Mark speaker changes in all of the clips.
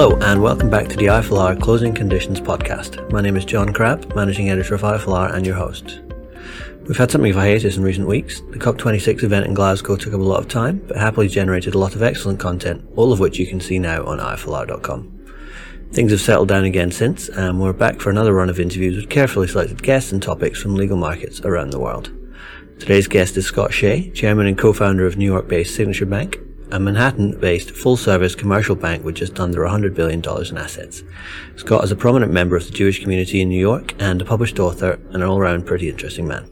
Speaker 1: Hello, and welcome back to the IFLR Closing Conditions podcast. My name is John Crabb, Managing Editor of IFLR and your host. We've had something of a hiatus in recent weeks. The COP26 event in Glasgow took up a lot of time, but happily generated a lot of excellent content, all of which you can see now on iflr.com. Things have settled down again since, and we're back for another run of interviews with carefully selected guests and topics from legal markets around the world. Today's guest is Scott Shay, Chairman and Co-founder of New York-based Signature Bank, a Manhattan-based full-service commercial bank with just under $100 billion in assets. Scott is a prominent member of the Jewish community in New York and a published author and an all-round pretty interesting man.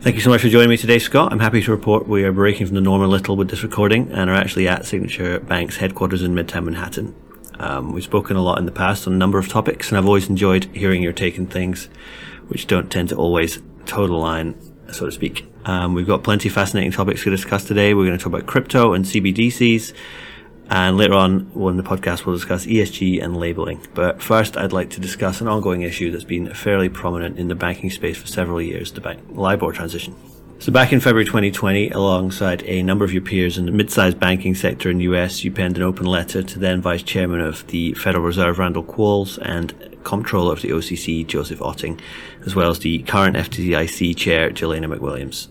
Speaker 1: Thank you so much for joining me today, Scott. I'm happy to report we are breaking from the norm a little with this recording and are actually at Signature Bank's headquarters in Midtown Manhattan. Um, we've spoken a lot in the past on a number of topics, and I've always enjoyed hearing your take on things, which don't tend to always toe the line so to speak. Um, we've got plenty of fascinating topics to discuss today. We're going to talk about crypto and CBDCs. And later on in the podcast, we'll discuss ESG and labeling. But first, I'd like to discuss an ongoing issue that's been fairly prominent in the banking space for several years, the bank LIBOR transition. So back in February 2020, alongside a number of your peers in the mid-sized banking sector in the US, you penned an open letter to then Vice Chairman of the Federal Reserve, Randall Quarles, and Comptroller of the OCC, Joseph Otting, as well as the current FDIC Chair, Jelena McWilliams.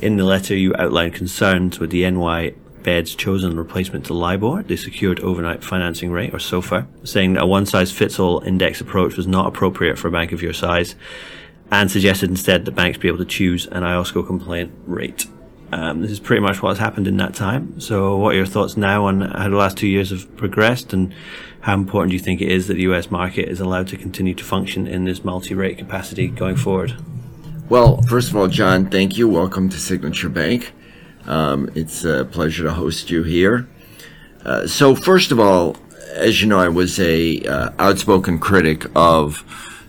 Speaker 1: In the letter, you outlined concerns with the NY Fed's chosen replacement to LIBOR, the Secured Overnight Financing Rate, or SOFR, saying that a one-size-fits-all index approach was not appropriate for a bank of your size, and suggested instead that banks be able to choose an IOSCO compliant rate. Um, this is pretty much what's happened in that time. So, what are your thoughts now on how the last two years have progressed, and how important do you think it is that the US market is allowed to continue to function in this multi-rate capacity going forward?
Speaker 2: Well, first of all, John, thank you. Welcome to Signature Bank. Um, it's a pleasure to host you here. Uh, so, first of all, as you know, I was a uh, outspoken critic of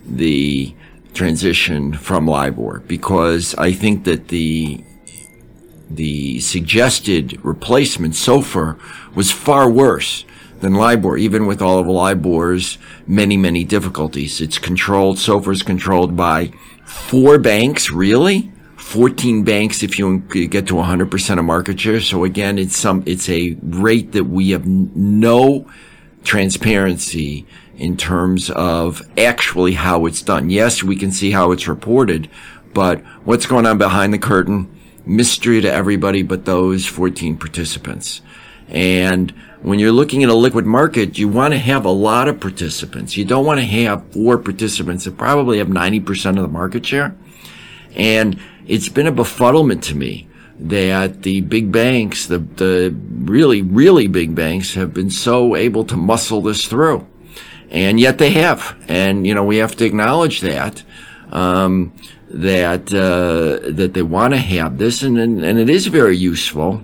Speaker 2: the transition from LIBOR because I think that the the suggested replacement SOFR was far worse than LIBOR, even with all of LIBOR's many, many difficulties. It's controlled, SOFR is controlled by four banks, really? 14 banks if you get to 100% of market share. So again, it's some, it's a rate that we have no transparency in terms of actually how it's done. Yes, we can see how it's reported, but what's going on behind the curtain? Mystery to everybody but those 14 participants. And when you're looking at a liquid market, you want to have a lot of participants. You don't want to have four participants that probably have 90% of the market share. And it's been a befuddlement to me that the big banks, the, the really, really big banks have been so able to muscle this through. And yet they have. And, you know, we have to acknowledge that. Um, that, uh, that they want to have this and, and, and it is very useful.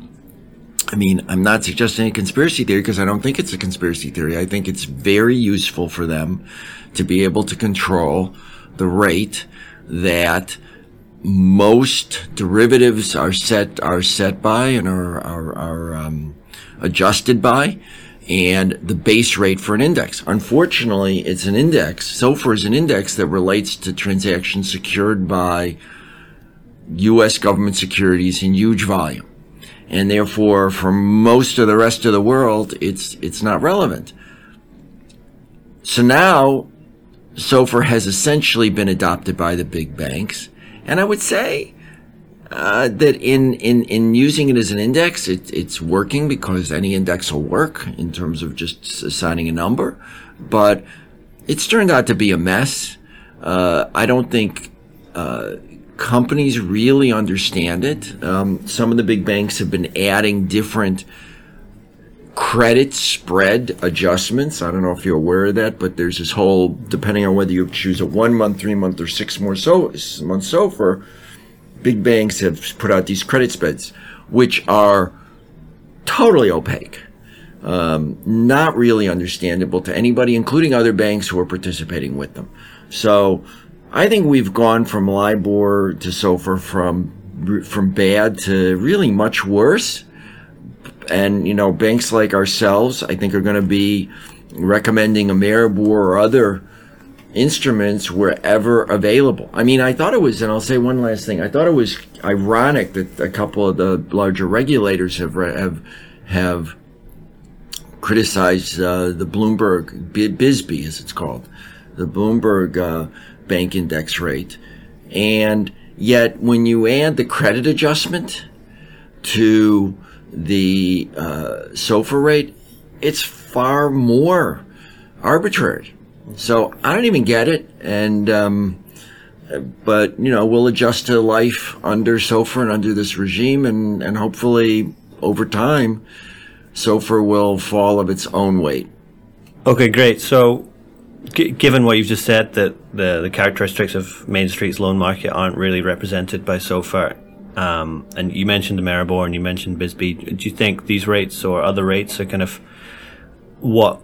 Speaker 2: I mean, I'm not suggesting a conspiracy theory because I don't think it's a conspiracy theory. I think it's very useful for them to be able to control the rate that most derivatives are set are set by and are are, are um, adjusted by, and the base rate for an index. Unfortunately, it's an index. SOFR is an index that relates to transactions secured by U.S. government securities in huge volume, and therefore, for most of the rest of the world, it's it's not relevant. So now, SOFR has essentially been adopted by the big banks and I would say uh, that in, in, in using it as an index, it, it's working because any index will work in terms of just assigning a number. But it's turned out to be a mess. Uh, I don't think uh, companies really understand it. Um, some of the big banks have been adding different credit spread adjustments. I don't know if you're aware of that, but there's this whole, depending on whether you choose a one month, three month, or six more so month big banks have put out these credit spreads, which are totally opaque. Um, not really understandable to anybody, including other banks who are participating with them. So I think we've gone from LIBOR to SOFR from from bad to really much worse. And you know banks like ourselves i think are going to be recommending a Ameribor or other instruments wherever available. I mean i thought it was and i'll say one last thing i thought it was ironic that a couple of the larger regulators have have have criticize uh, the Bloomberg BSBY, as it's called, the Bloomberg uh, Bank Index rate, and yet when you add the credit adjustment to the uh, SOFR rate, it's far more arbitrary. So I don't even get it, and um, but you know we'll adjust to life under SOFR and under this regime, and and hopefully over time, SOFR will fall of its own weight.
Speaker 1: Okay, great. So. Given what you've just said, that the, the characteristics of Main Street's loan market aren't really represented by SOFR, um, and you mentioned Ameribor and you mentioned BSBY. Do you think these rates or other rates are kind of what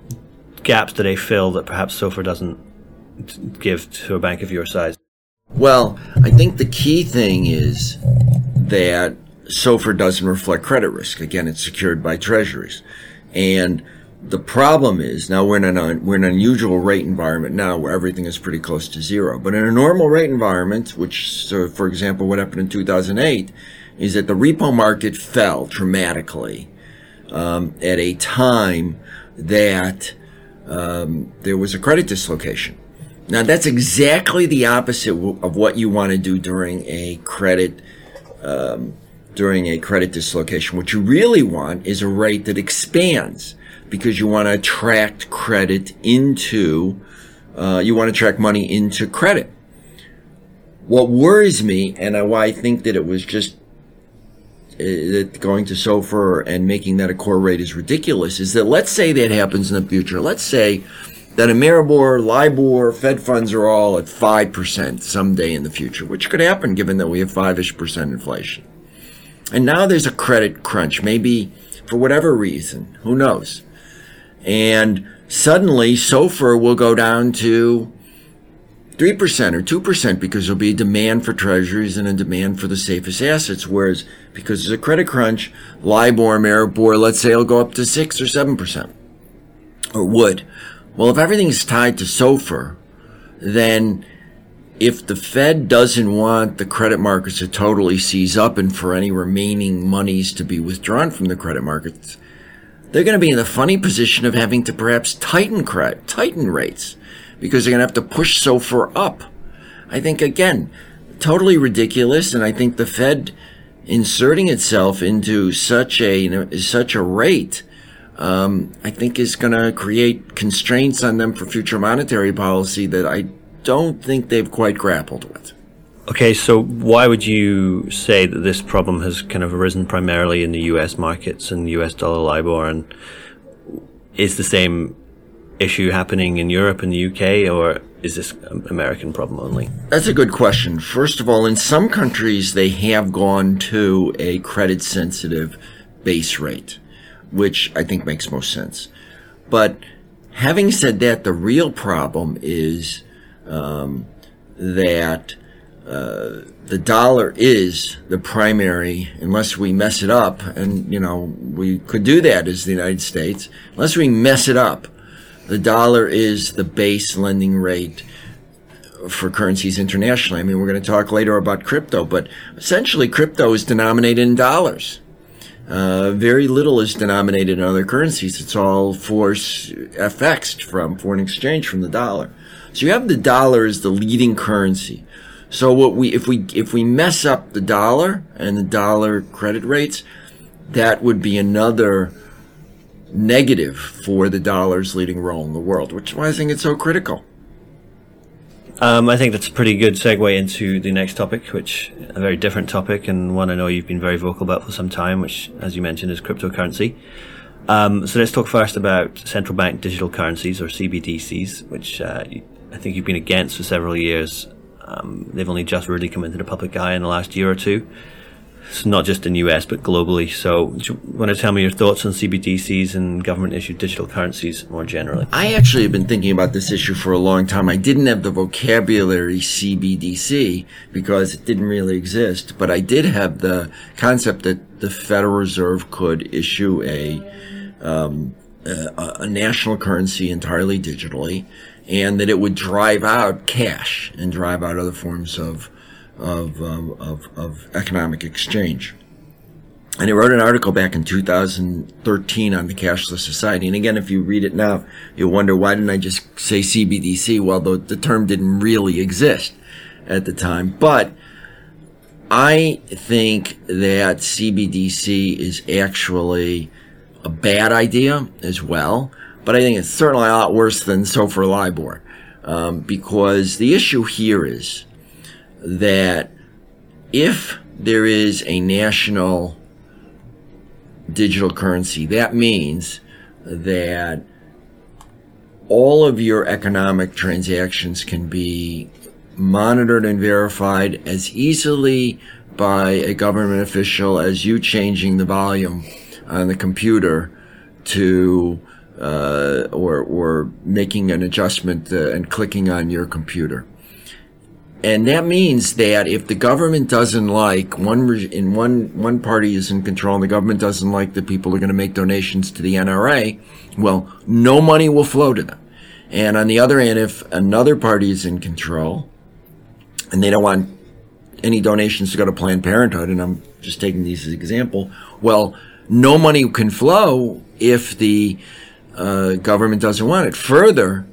Speaker 1: gaps do they fill that perhaps SOFR doesn't give to a bank of your size?
Speaker 2: Well, I think the key thing is that SOFR doesn't reflect credit risk. Again, it's secured by treasuries. And the problem is now we're in an we're in an unusual rate environment now where everything is pretty close to zero. But in a normal rate environment, which so for example what happened in 2008, is that the repo market fell dramatically um, at a time that um, there was a credit dislocation. Now that's exactly the opposite of what you want to do during a credit um, during a credit dislocation. What you really want is a rate that expands because you want to attract credit into uh, you want to attract money into credit. What worries me, and why I think that it was just that going to SOFR and making that a core rate is ridiculous is that let's say that happens in the future. Let's say that Ameribor, LIBOR, Fed funds are all at 5% someday in the future, which could happen given that we have 5-ish percent inflation. And now there's a credit crunch, maybe for whatever reason, who knows. And suddenly SOFR will go down to 3% or 2% because there'll be a demand for treasuries and a demand for the safest assets. Whereas because there's a credit crunch, LIBOR, Ameribor, let's say it'll go up to 6 or 7%. Or would. Well, if everything's tied to SOFR, then if the Fed doesn't want the credit markets to totally seize up and for any remaining monies to be withdrawn from the credit markets, they're going to be in the funny position of having to perhaps tighten tighten rates because they're going to have to push SOFR up. I think, again, totally ridiculous. And I think the Fed inserting itself into such a, such a rate, um, I think is going to create constraints on them for future monetary policy that I don't think they've quite grappled with.
Speaker 1: Okay, so why would you say that this problem has kind of arisen primarily in the US markets and US dollar LIBOR and is the same issue happening in Europe and the UK, or is this an American problem only?
Speaker 2: That's a good question. First of all, in some countries, they have gone to a credit sensitive base rate, which I think makes most sense. But having said that, the real problem is um, that uh, the dollar is the primary, unless we mess it up, and you know we could do that as the United States. Unless we mess it up, the dollar is the base lending rate for currencies internationally. I mean, we're going to talk later about crypto, but essentially crypto is denominated in dollars. Uh, very little is denominated in other currencies. It's all force FX from foreign exchange from the dollar. So you have the dollar as the leading currency. So what we, if we, if we mess up the dollar and the dollar credit rates, that would be another negative for the dollar's leading role in the world, which is why I think it's so critical.
Speaker 1: Um, I think that's a pretty good segue into the next topic, which a very different topic and one I know you've been very vocal about for some time, which, as you mentioned, is cryptocurrency. Um, so let's talk first about central bank digital currencies or CBDCs, which uh, I think you've been against for several years. Um, they've only just really come into the public eye in the last year or two. It's not just in the US, but globally. So, do you want to tell me your thoughts on CBDCs and government issued digital currencies more generally?
Speaker 2: I actually have been thinking about this issue for a long time. I didn't have the vocabulary CBDC because it didn't really exist, but I did have the concept that the Federal Reserve could issue a, um, a, a national currency entirely digitally and that it would drive out cash and drive out other forms of of, of, of economic exchange. and he wrote an article back in 2013 on the cashless society. And again, if you read it now, you'll wonder why didn't I just say CBDC? Well, the, the term didn't really exist at the time. But I think that CBDC is actually a bad idea as well. But I think it's certainly a lot worse than SOFR LIBOR. Um, because the issue here is that if there is a national digital currency. That means that all of your economic transactions can be monitored and verified as easily by a government official as you changing the volume on the computer to uh, or or making an adjustment uh, and clicking on your computer. And that means that if the government doesn't like one in one one party is in control and the government doesn't like the people are going to make donations to the NRA, well, no money will flow to them. And on the other hand, if another party is in control and they don't want any donations to go to Planned Parenthood, and I'm just taking these as an example, well, no money can flow if the uh, government doesn't want it. Further,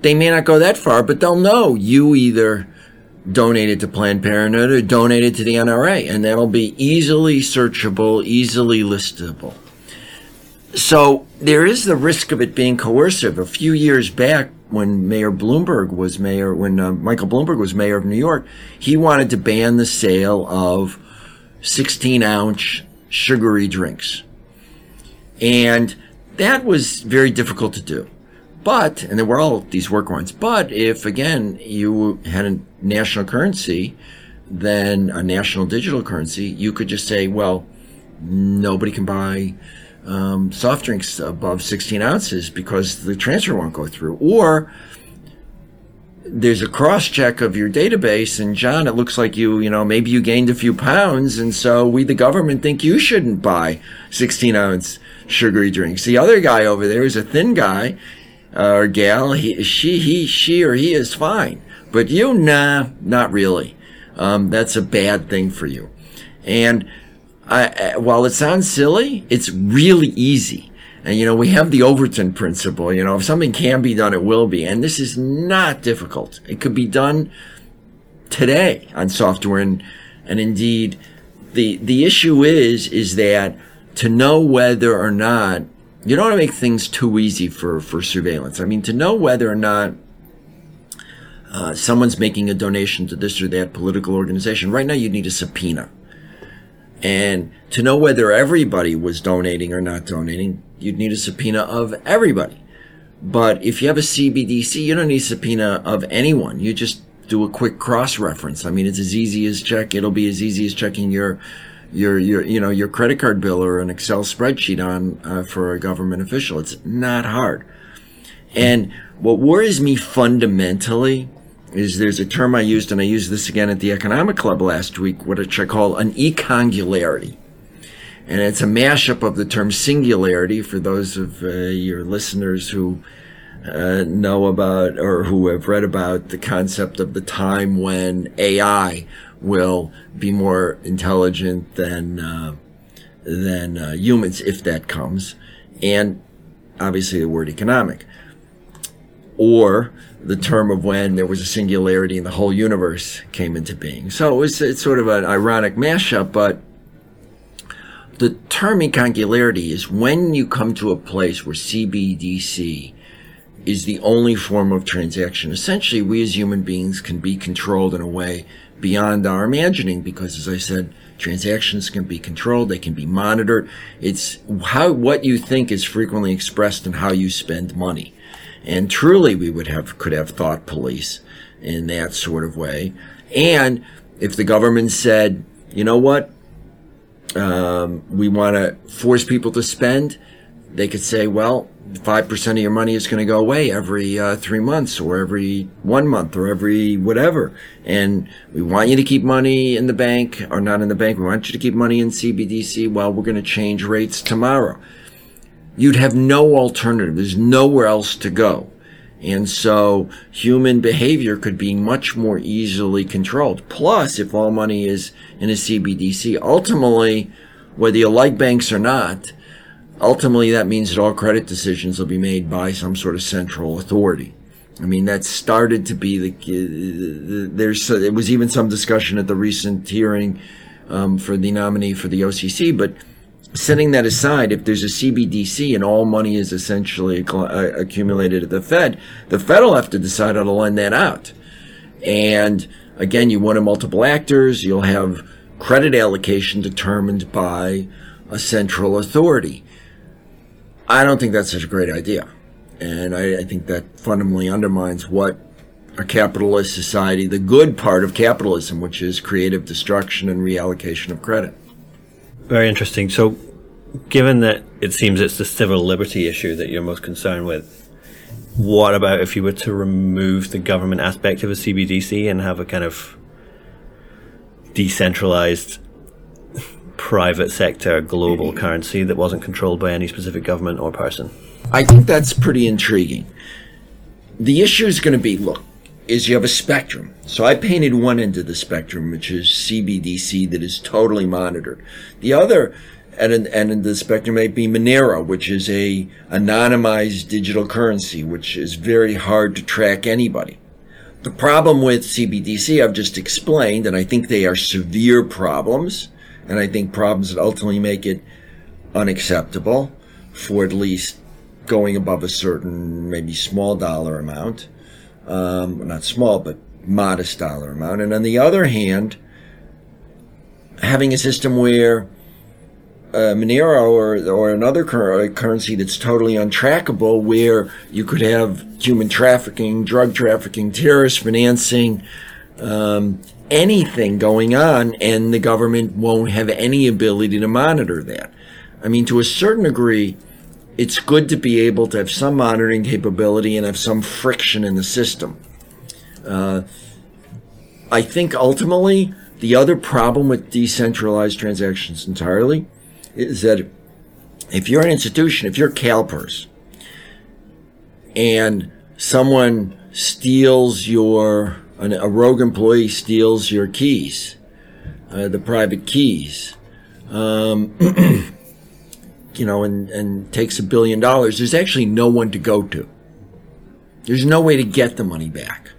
Speaker 2: they may not go that far, but they'll know you either donated to Planned Parenthood or donated to the NRA, and that'll be easily searchable, easily listable. So there is the risk of it being coercive. A few years back, when Mayor Bloomberg was mayor, when uh, Michael Bloomberg was mayor of New York, he wanted to ban the sale of 16 ounce sugary drinks. And that was very difficult to do. But, and there were all these workarounds, but if again you had a national currency, then a national digital currency, you could just say, well, nobody can buy um, soft drinks above 16 ounces because the transfer won't go through. Or there's a cross check of your database, and John, it looks like you, you know, maybe you gained a few pounds, and so we, the government, think you shouldn't buy 16 ounce sugary drinks. The other guy over there is a thin guy uh, or gal, he, she, he, she, or he is fine. But you, nah, not really. Um, that's a bad thing for you. And I, while it sounds silly, it's really easy. And you know, we have the Overton principle. You know, if something can be done, it will be. And this is not difficult. It could be done today on software. And, and indeed, the, the issue is, is that to know whether or not you don't want to make things too easy for, for surveillance. I mean, to know whether or not uh, someone's making a donation to this or that political organization, right now you need a subpoena. And to know whether everybody was donating or not donating, you'd need a subpoena of everybody. But if you have a CBDC, you don't need a subpoena of anyone. You just do a quick cross reference. I mean, it's as easy as check. It'll be as easy as checking your your your you know your credit card bill or an Excel spreadsheet on uh, for a government official. It's not hard. And what worries me fundamentally is there's a term I used, and I used this again at the Economic Club last week, which I call an econgularity. And it's a mashup of the term singularity for those of uh, your listeners who uh, know about or who have read about the concept of the time when AI will be more intelligent than uh, than uh, humans if that comes, and obviously the word economic, or the term of when there was a singularity and the whole universe came into being. So it was it's sort of an ironic mashup, but the term econgularity is when you come to a place where CBDC is the only form of transaction. Essentially, we as human beings can be controlled in a way beyond our imagining because as I said, transactions can be controlled, they can be monitored. It's how, what you think is frequently expressed in how you spend money. And truly we would have, could have thought police in that sort of way. And if the government said, you know what, um, we want to force people to spend, they could say, well, 5% of your money is going to go away every uh, three months or every one month or every whatever. And we want you to keep money in the bank or not in the bank. We want you to keep money in CBDC. Well, we're going to change rates tomorrow. You'd have no alternative. There's nowhere else to go. And so human behavior could be much more easily controlled. Plus, if all money is in a CBDC, ultimately, whether you like banks or not, ultimately that means that all credit decisions will be made by some sort of central authority. I mean, that started to be the, there's, it was even some discussion at the recent hearing, um, for the nominee for the OCC, but setting that aside, if there's a CBDC and all money is essentially uh, accumulated at the Fed, the Fed will have to decide how to lend that out. And again, you want a multiple actors, you'll have credit allocation determined by a central authority. I don't think that's such a great idea. And I, I think that fundamentally undermines what a capitalist society, the good part of capitalism, which is creative destruction and reallocation of credit.
Speaker 1: Very interesting. So, given that it seems it's the civil liberty issue that you're most concerned with, what about if you were to remove the government aspect of a CBDC and have a kind of decentralized private sector global currency that wasn't controlled by any specific government or person?
Speaker 2: I think that's pretty intriguing. The issue is going to be look, is you have a spectrum. So I painted one end of the spectrum, which is CBDC that is totally monitored. The other end, end of the spectrum may be Monero, which is a anonymized digital currency, which is very hard to track anybody. The problem with CBDC I've just explained, and I think they are severe problems, and I think problems that ultimately make it unacceptable for at least going above a certain, maybe small dollar amount um, not small, but modest dollar amount. And on the other hand, having a system where uh, Monero or, or another cur- currency that's totally untrackable, where you could have human trafficking, drug trafficking, terrorist financing, um, anything going on, and the government won't have any ability to monitor that. I mean, to a certain degree, it's good to be able to have some monitoring capability and have some friction in the system. Uh, I think ultimately the other problem with decentralized transactions entirely is that if you're an institution, if you're CalPERS, and someone steals your, a rogue employee steals your keys, uh, the private keys, um, you know, and, and takes a billion dollars, there's actually no one to go to. There's no way to get the money back.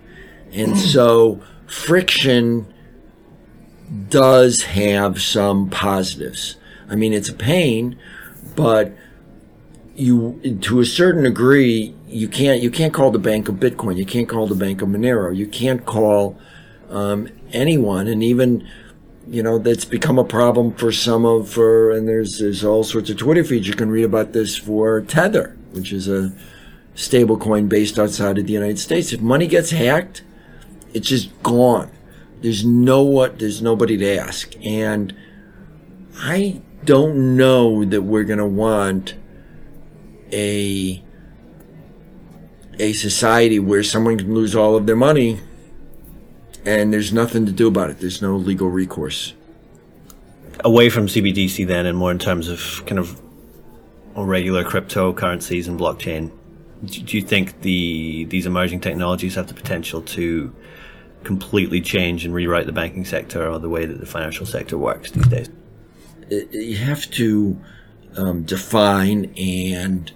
Speaker 2: And so friction does have some positives. I mean, it's a pain, but you, to a certain degree, you can't, you can't call the bank of Bitcoin. You can't call the bank of Monero. You can't call, um, anyone. And even, you know, that's become a problem for some of, for, and there's, there's all sorts of Twitter feeds you can read about this for Tether, which is a stable coin based outside of the United States. If money gets hacked, it's just gone. There's no what, there's nobody to ask. And I don't know that we're to want a, a society where someone can lose all of their money and there's nothing to do about it. There's no legal recourse.
Speaker 1: Away from CBDC, then, and more in terms of kind of regular cryptocurrencies and blockchain, do you think the these emerging technologies have the potential to completely change and rewrite the banking sector or the way that the financial sector works these days?
Speaker 2: You have to um, define and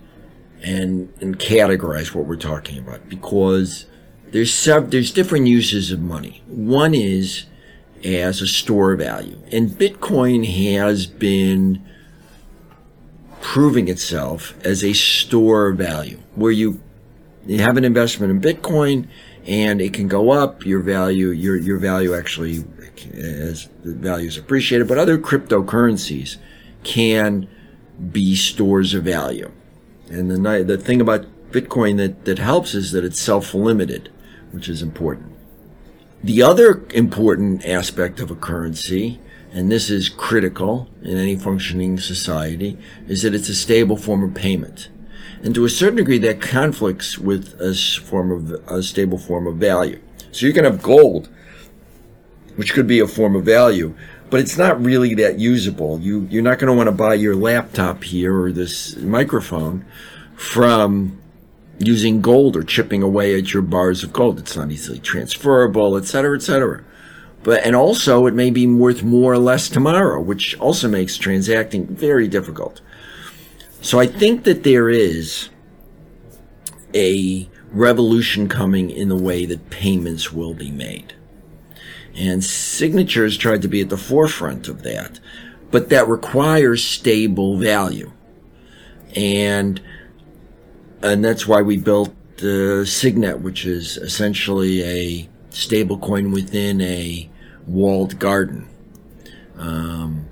Speaker 2: and and categorize what we're talking about because there's sub, there's different uses of money. One is as a store value, and Bitcoin has been proving itself as a store value where you you have an investment in Bitcoin and it can go up. Your value, your your value actually as the value is appreciated, but other cryptocurrencies can be stores of value. And the the thing about Bitcoin that that helps is that it's self limited which is important. The other important aspect of a currency, and this is critical in any functioning society, is that it's a stable form of payment. And to a certain degree, that conflicts with a form of a stable form of value. So you can have gold, which could be a form of value, but it's not really that usable. You you're not going to want to buy your laptop here or this microphone from using gold or chipping away at your bars of gold. It's not easily transferable, et cetera, et cetera. But, and also it may be worth more or less tomorrow, which also makes transacting very difficult. So I think that there is a revolution coming in the way that payments will be made. And signatures tried to be at the forefront of that, but that requires stable value. And, and that's why we built the Signet, which is essentially a stablecoin within a walled garden. Um,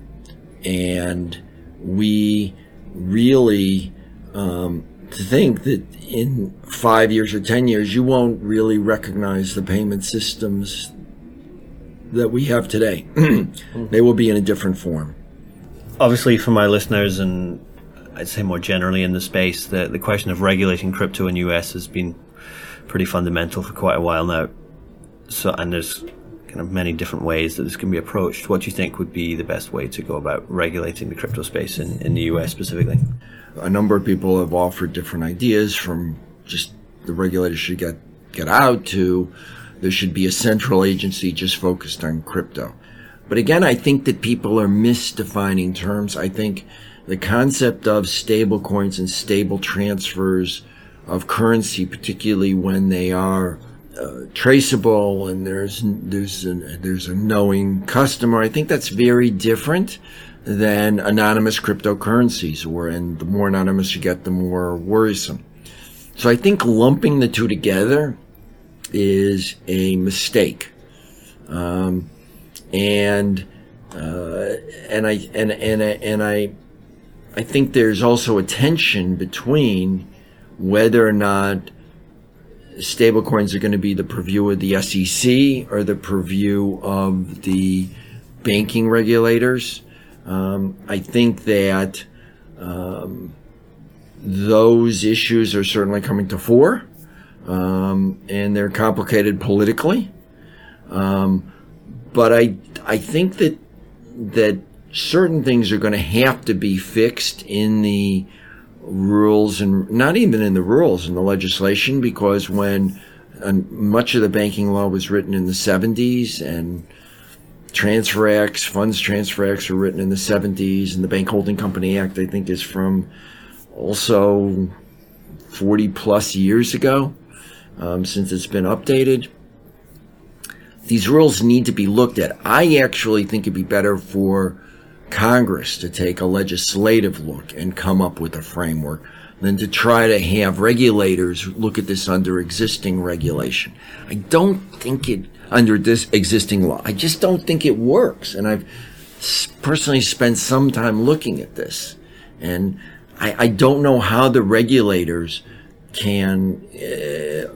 Speaker 2: and we really um, think that in five years or ten years, you won't really recognize the payment systems that we have today. they will be in a different form.
Speaker 1: Obviously, for my listeners and I'd say more generally in the space, the, the question of regulating crypto in US has been pretty fundamental for quite a while now. So, and there's kind of many different ways that this can be approached. What do you think would be the best way to go about regulating the crypto space in, in the US specifically?
Speaker 2: A number of people have offered different ideas from just the regulators should get, get out to there should be a central agency just focused on crypto. But again, I think that people are misdefining terms. I think the concept of stable coins and stable transfers of currency, particularly when they are uh, traceable and there's there's a, there's a knowing customer. I think that's very different than anonymous cryptocurrencies, where and the more anonymous you get, the more worrisome. So I think lumping the two together is a mistake, um, and uh, and I and and and I I think there's also a tension between whether or not stablecoins are going to be the purview of the SEC or the purview of the banking regulators. Um, I think that um, those issues are certainly coming to fore, um, and they're complicated politically. Um, but I I think that that certain things are going to have to be fixed in the rules and not even in the rules in the legislation because when uh, much of the banking law was written in the 70s and transfer acts funds transfer acts were written in the 70s and the bank holding company act i think is from also 40 plus years ago um, since it's been updated these rules need to be looked at i actually think it'd be better for Congress to take a legislative look and come up with a framework than to try to have regulators look at this under existing regulation. I don't think it under this existing law. I just don't think it works. And I've personally spent some time looking at this and I, I don't know how the regulators can uh,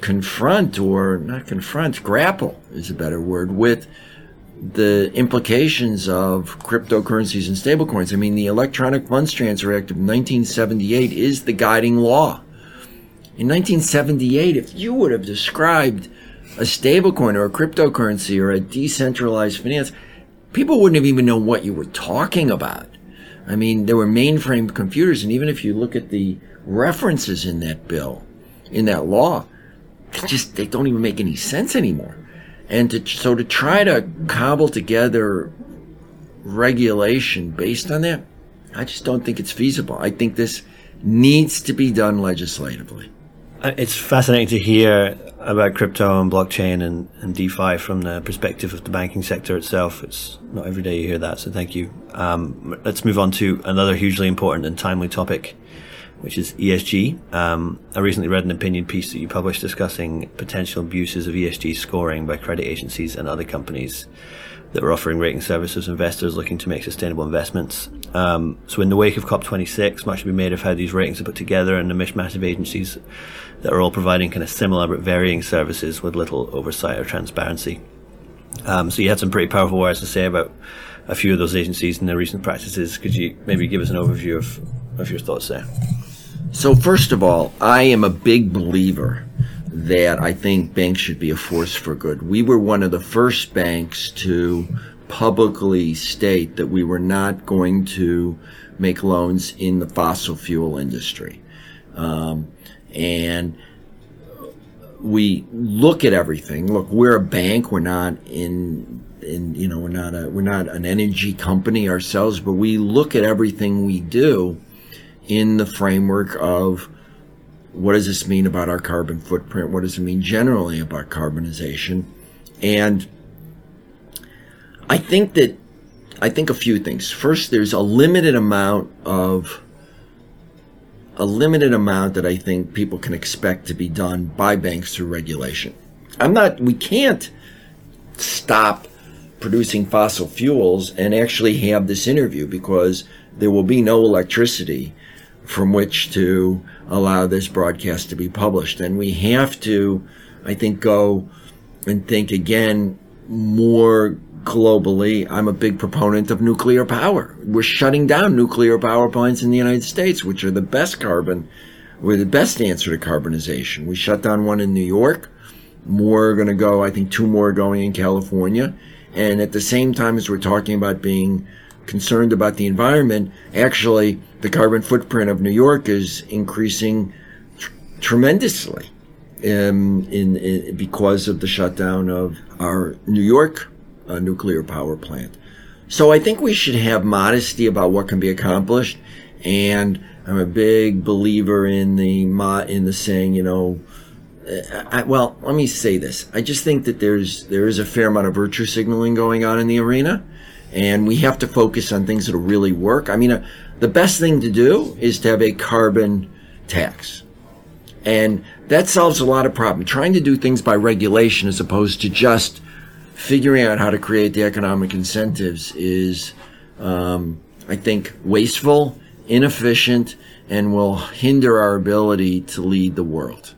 Speaker 2: confront or not confront, grapple is a better word with the implications of cryptocurrencies and stablecoins. I mean, the Electronic Funds Transfer Act of 1978 is the guiding law. In 1978, if you would have described a stablecoin or a cryptocurrency or a decentralized finance, people wouldn't have even known what you were talking about. I mean, there were mainframe computers, and even if you look at the references in that bill, in that law, just they don't even make any sense anymore. And to, so to try to cobble together regulation based on that, I just don't think it's feasible. I think this needs to be done legislatively.
Speaker 1: Uh, it's fascinating to hear about crypto and blockchain and, and DeFi from the perspective of the banking sector itself. It's not every day you hear that, so thank you. Um, let's move on to another hugely important and timely topic which is ESG. Um, I recently read an opinion piece that you published discussing potential abuses of ESG scoring by credit agencies and other companies that were offering rating services to investors looking to make sustainable investments. Um, so, in the wake of COP26, much will be made of how these ratings are put together and the mishmash of agencies that are all providing kind of similar but varying services with little oversight or transparency. Um, so, you had some pretty powerful words to say about a few of those agencies and their recent practices. Could you maybe give us an overview of, of your thoughts there?
Speaker 2: So, first of all, I am a big believer that I think banks should be a force for good. We were one of the first banks to publicly state that we were not going to make loans in the fossil fuel industry. Um, and we look at everything. Look, we're a bank. We're not in, in you know, we're not a, we're not an energy company ourselves, but we look at everything we do in the framework of what does this mean about our carbon footprint? What does it mean generally about carbonization? And I think that I think a few things. First, there's a limited amount of a limited amount that I think people can expect to be done by banks through regulation. I'm not, we can't stop producing fossil fuels and actually have this interview because there will be no electricity from which to allow this broadcast to be published. And we have to, I think, go and think again more globally, I'm a big proponent of nuclear power. We're shutting down nuclear power plants in the United States, which are the best carbon, were the best answer to carbonization. We shut down one in New York. More are going to go, I think two more are going in California. And at the same time as we're talking about being concerned about the environment, actually the carbon footprint of New York is increasing tr- tremendously um, in, in, because of the shutdown of our New York a nuclear power plant. So I think we should have modesty about what can be accomplished. And I'm a big believer in the in the saying, you know, I, well, let me say this. I just think that there's there is a fair amount of virtue signaling going on in the arena, and we have to focus on things that will really work. I mean, uh, the best thing to do is to have a carbon tax, and that solves a lot of problems. Trying to do things by regulation as opposed to just figuring out how to create the economic incentives is, um, I think, wasteful, inefficient, and will hinder our ability to lead the world.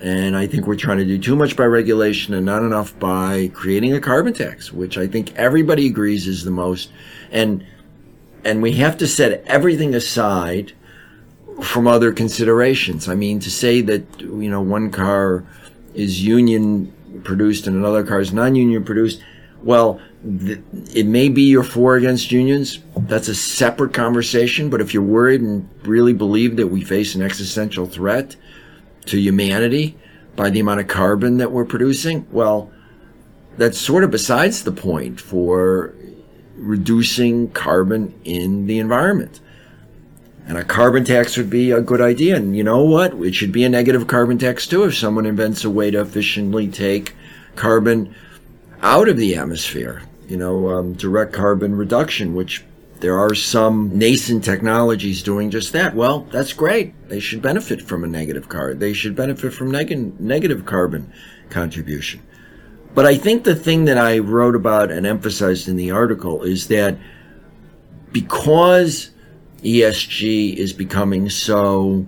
Speaker 2: And I think we're trying to do too much by regulation and not enough by creating a carbon tax, which I think everybody agrees is the most. And, and we have to set everything aside from other considerations. I mean, to say that, you know, one car is union produced and another car is non-union produced, well, th- it may be you're for against unions. That's a separate conversation. But if you're worried and really believe that we face an existential threat to humanity by the amount of carbon that we're producing, well, that's sort of besides the point for reducing carbon in the environment. And a carbon tax would be a good idea. And you know what? It should be a negative carbon tax too if someone invents a way to efficiently take carbon out of the atmosphere. You know, um, direct carbon reduction, which there are some nascent technologies doing just that. Well, that's great. They should benefit from a negative carbon. They should benefit from neg- negative carbon contribution. But I think the thing that I wrote about and emphasized in the article is that because ESG is becoming so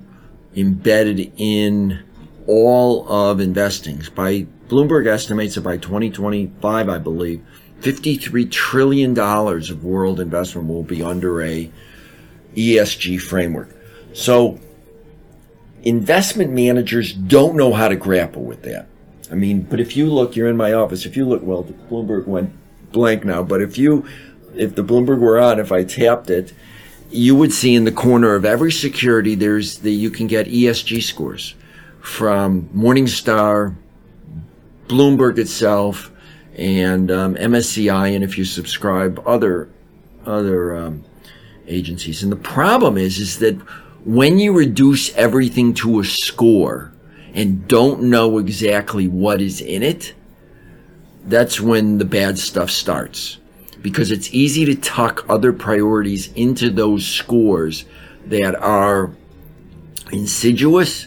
Speaker 2: embedded in all of investing. By Bloomberg estimates that by 2025, I believe, $53 trillion of world investment will be under a ESG framework. So investment managers don't know how to grapple with that. I mean, but if you look, you're in my office. If you look, well, the Bloomberg went blank now, but if you, if the Bloomberg were on, if I tapped it, you would see in the corner of every security there's the you can get ESG scores from Morningstar, Bloomberg itself, and um, MSCI, and if you subscribe, other other um, agencies. And the problem is, is that when you reduce everything to a score and don't know exactly what is in it, that's when the bad stuff starts because it's easy to tuck other priorities into those scores that are insidious,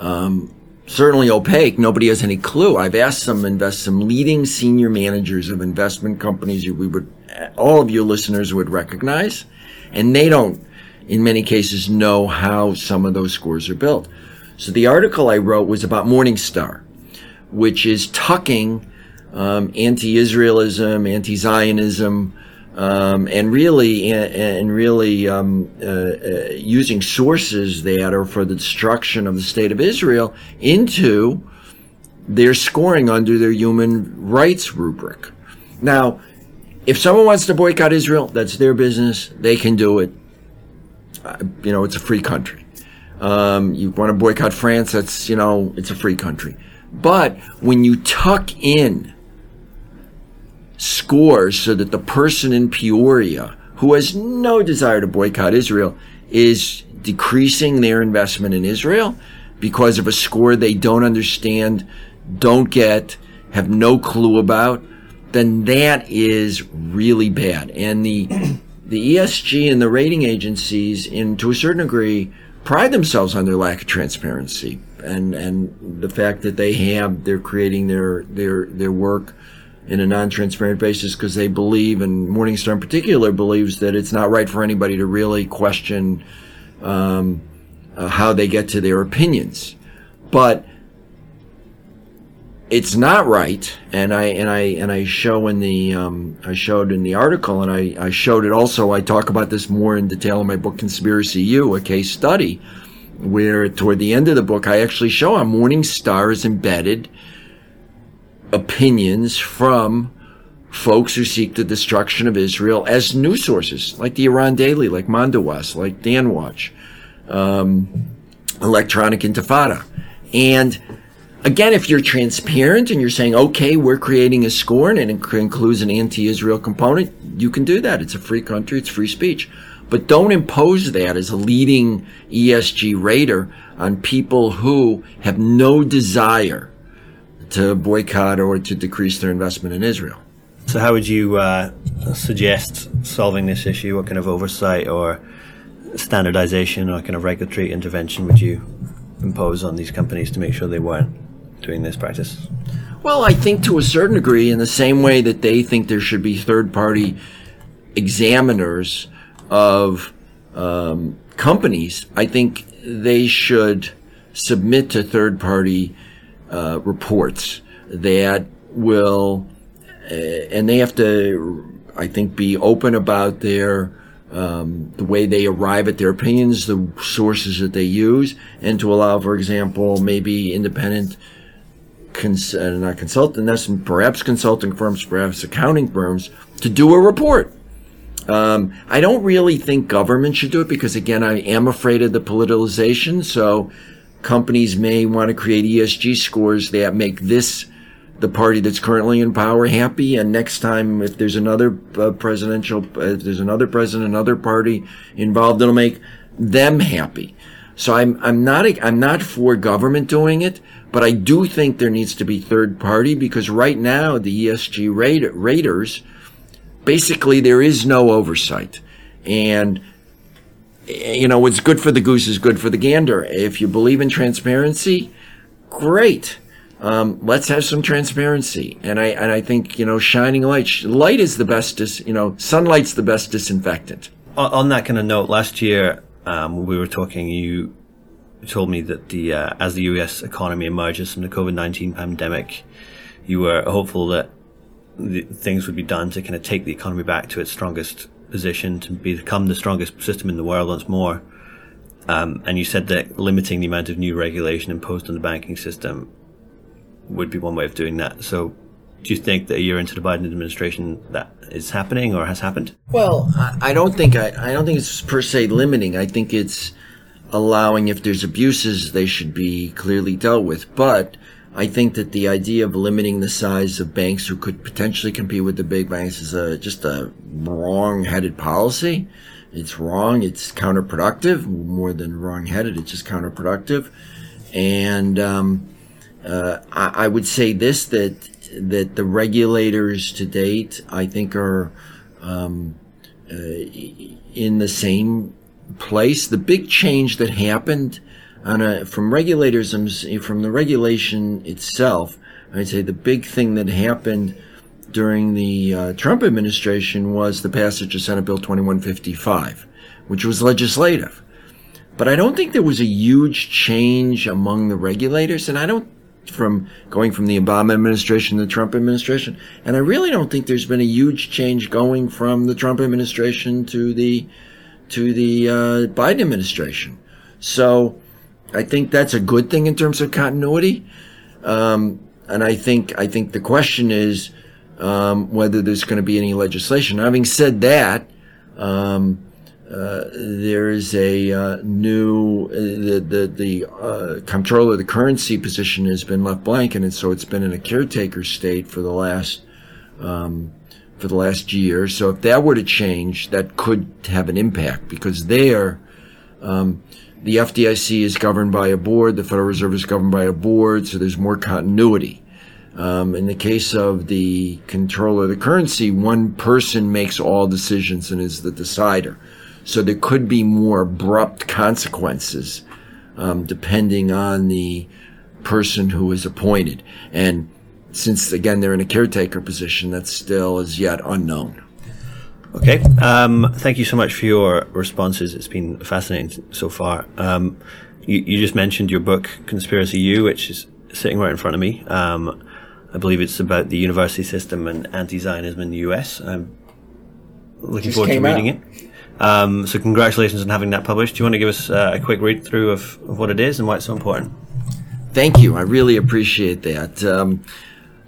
Speaker 2: um, certainly opaque. Nobody has any clue. I've asked some invest some leading senior managers of investment companies we would all of you listeners would recognize, and they don't in many cases know how some of those scores are built. So the article I wrote was about Morningstar, which is tucking um, anti-Israelism, anti-Zionism, um, and really and, really um, uh, uh, using sources that are for the destruction of the state of Israel into their scoring under their human rights rubric. Now, if someone wants to boycott Israel, that's their business. They can do it. Uh, you know, it's a free country. Um, you want to boycott France, that's, you know, it's a free country. But when you tuck in scores so that the person in Peoria who has no desire to boycott Israel is decreasing their investment in Israel because of a score they don't understand, don't get, have no clue about, then that is really bad. And the the ESG and the rating agencies, in to a certain degree, pride themselves on their lack of transparency and and the fact that they have they're creating their their their work in a non-transparent basis because they believe, and Morningstar in particular believes that it's not right for anybody to really question um, uh, how they get to their opinions. But it's not right, and I and I and I show in the um, I showed in the article, and I, I showed it also. I talk about this more in detail in my book Conspiracy U, a case study, where toward the end of the book I actually show how Morningstar is embedded opinions from folks who seek the destruction of Israel as news sources, like the Iran Daily, like Mondoweiss, like Danwatch, um, Electronic Intifada. And again, if you're transparent and you're saying, okay, we're creating a score and it includes an anti-Israel component, you can do that. It's a free country. It's free speech. But don't impose that as a leading ESG raider on people who have no desire to boycott or to decrease their investment in Israel.
Speaker 1: So, how would you uh, suggest solving this issue? What kind of oversight or standardization or kind of regulatory intervention would you impose on these companies to make sure they weren't doing this practice?
Speaker 2: Well, I think to a certain degree, in the same way that they think there should be third party examiners of um, companies, I think they should submit to third party uh, reports that will uh, and they have to, I think, be open about their um, the way they arrive at their opinions, the sources that they use, and to allow, for example, maybe independent, cons- uh, not consultant, perhaps consulting firms, perhaps accounting firms, to do a report. Um, I don't really think government should do it because, again, I am afraid of the politicization. So companies may want to create ESG scores that make this the party that's currently in power happy, and next time if there's another uh, presidential, uh, if there's another president, another party involved, it'll make them happy. So I'm I'm not I'm not for government doing it, but I do think there needs to be third party because right now the ESG rate, raters, basically there is no oversight, and you know what's good for the goose is good for the gander. If you believe in transparency, great um, let's have some transparency. And I and I think you know, shining light. Light is the best. Dis, you know, sunlight's the best disinfectant.
Speaker 1: On, that kind of note, last year um, we were talking. You told me that the uh, as the U.S. economy emerges from the COVID nineteen pandemic, you were hopeful that the, things would be done to kind of take the economy back to its strongest position, to become the strongest system in the world once more. Um, and you said that limiting the amount of new regulation imposed on the banking system would be one way of doing that. So, do you think that a year into the Biden administration that is happening or has happened?
Speaker 2: Well, I, don't think I, I don't think it's per se limiting. I think it's allowing if there's abuses, they should be clearly dealt with. But I think that the idea of limiting the size of banks who could potentially compete with the big banks is a, just a wrong-headed policy. It's wrong. It's counterproductive. More than wrong-headed, it's just counterproductive. And um, uh, I, I, would say this that that the regulators to date, I think, are um, uh, in the same place. The big change that happened on a, from regulators from the regulation itself, I'd say the big thing that happened during the uh, Trump administration was the passage of Senate Bill 2155, which was legislative. But I don't think there was a huge change among the regulators, and I don't from going from the Obama administration to the Trump administration. And I really don't think there's been a huge change going from the Trump administration to the to the uh, Biden administration. So I think that's a good thing in terms of continuity. Um, and I think I think the question is um, whether there's going to be any legislation. Having said that, um, uh, there is a uh, new uh, the the the uh, Comptroller of the currency position has been left blank, and so it's been in a caretaker state for the last um, for the last year. So if that were to change, that could have an impact because there. Um, the FDIC is governed by a board, the Federal Reserve is governed by a board, so there's more continuity. Um, in the case of the Comptroller of the currency, one person makes all decisions and is the decider. So there could be more abrupt consequences um, depending on the person who is appointed. And since, again, they're in a caretaker position, that still is yet unknown.
Speaker 1: Okay. Um, thank you so much for your responses. It's been fascinating so far. Um, you, you, just mentioned your book, Conspiracy U, which is sitting right in front of me. Um, I believe it's about the university system and anti-Zionism in the US. I'm looking forward to reading
Speaker 2: out.
Speaker 1: it. Um, so congratulations on having that published. Do you want to give us uh, a quick read through of, of, what it is and why it's so important?
Speaker 2: Thank you. I really appreciate that.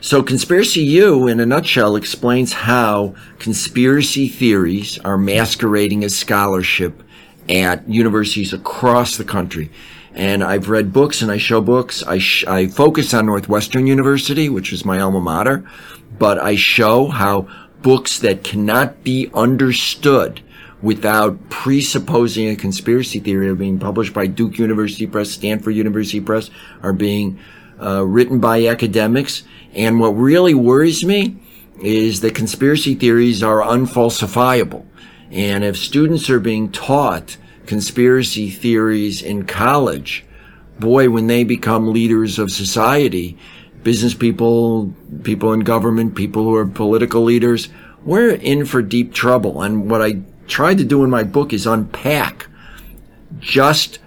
Speaker 2: So, Conspiracy U, in a nutshell, explains how conspiracy theories are masquerading as scholarship at universities across the country. And I've read books and I show books. I, sh- I focus on Northwestern University, which is my alma mater, but I show how books that cannot be understood without presupposing a conspiracy theory are being published by Duke University Press, Stanford University Press, are being uh, written by academics. And what really worries me is that conspiracy theories are unfalsifiable. And if students are being taught conspiracy theories in college, boy, when they become leaders of society, business people, people in government, people who are political leaders, we're in for deep trouble. And what I tried to do in my book is unpack just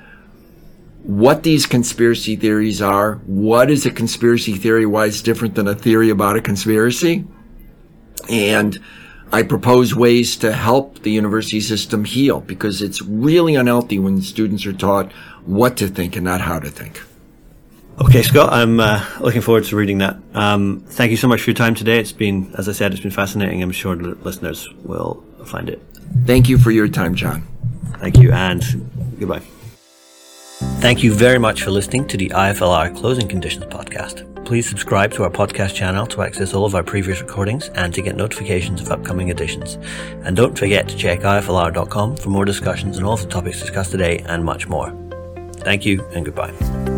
Speaker 2: what these conspiracy theories are, what is a conspiracy theory, why it's different than a theory about a conspiracy, and I propose ways to help the university system heal because it's really unhealthy when students are taught what to think and not how to think.
Speaker 1: Okay, Scott, I'm uh, looking forward to reading that. Um, thank you so much for your time today. It's been, as I said, it's been fascinating. I'm sure the listeners will find it.
Speaker 2: Thank you for your time, John.
Speaker 1: Thank you, and goodbye. Thank you very much for listening to the IFLR Closing Conditions podcast. Please subscribe to our podcast channel to access all of our previous recordings and to get notifications of upcoming editions. And don't forget to check iflr.com for more discussions on all the topics discussed today and much more. Thank you and goodbye.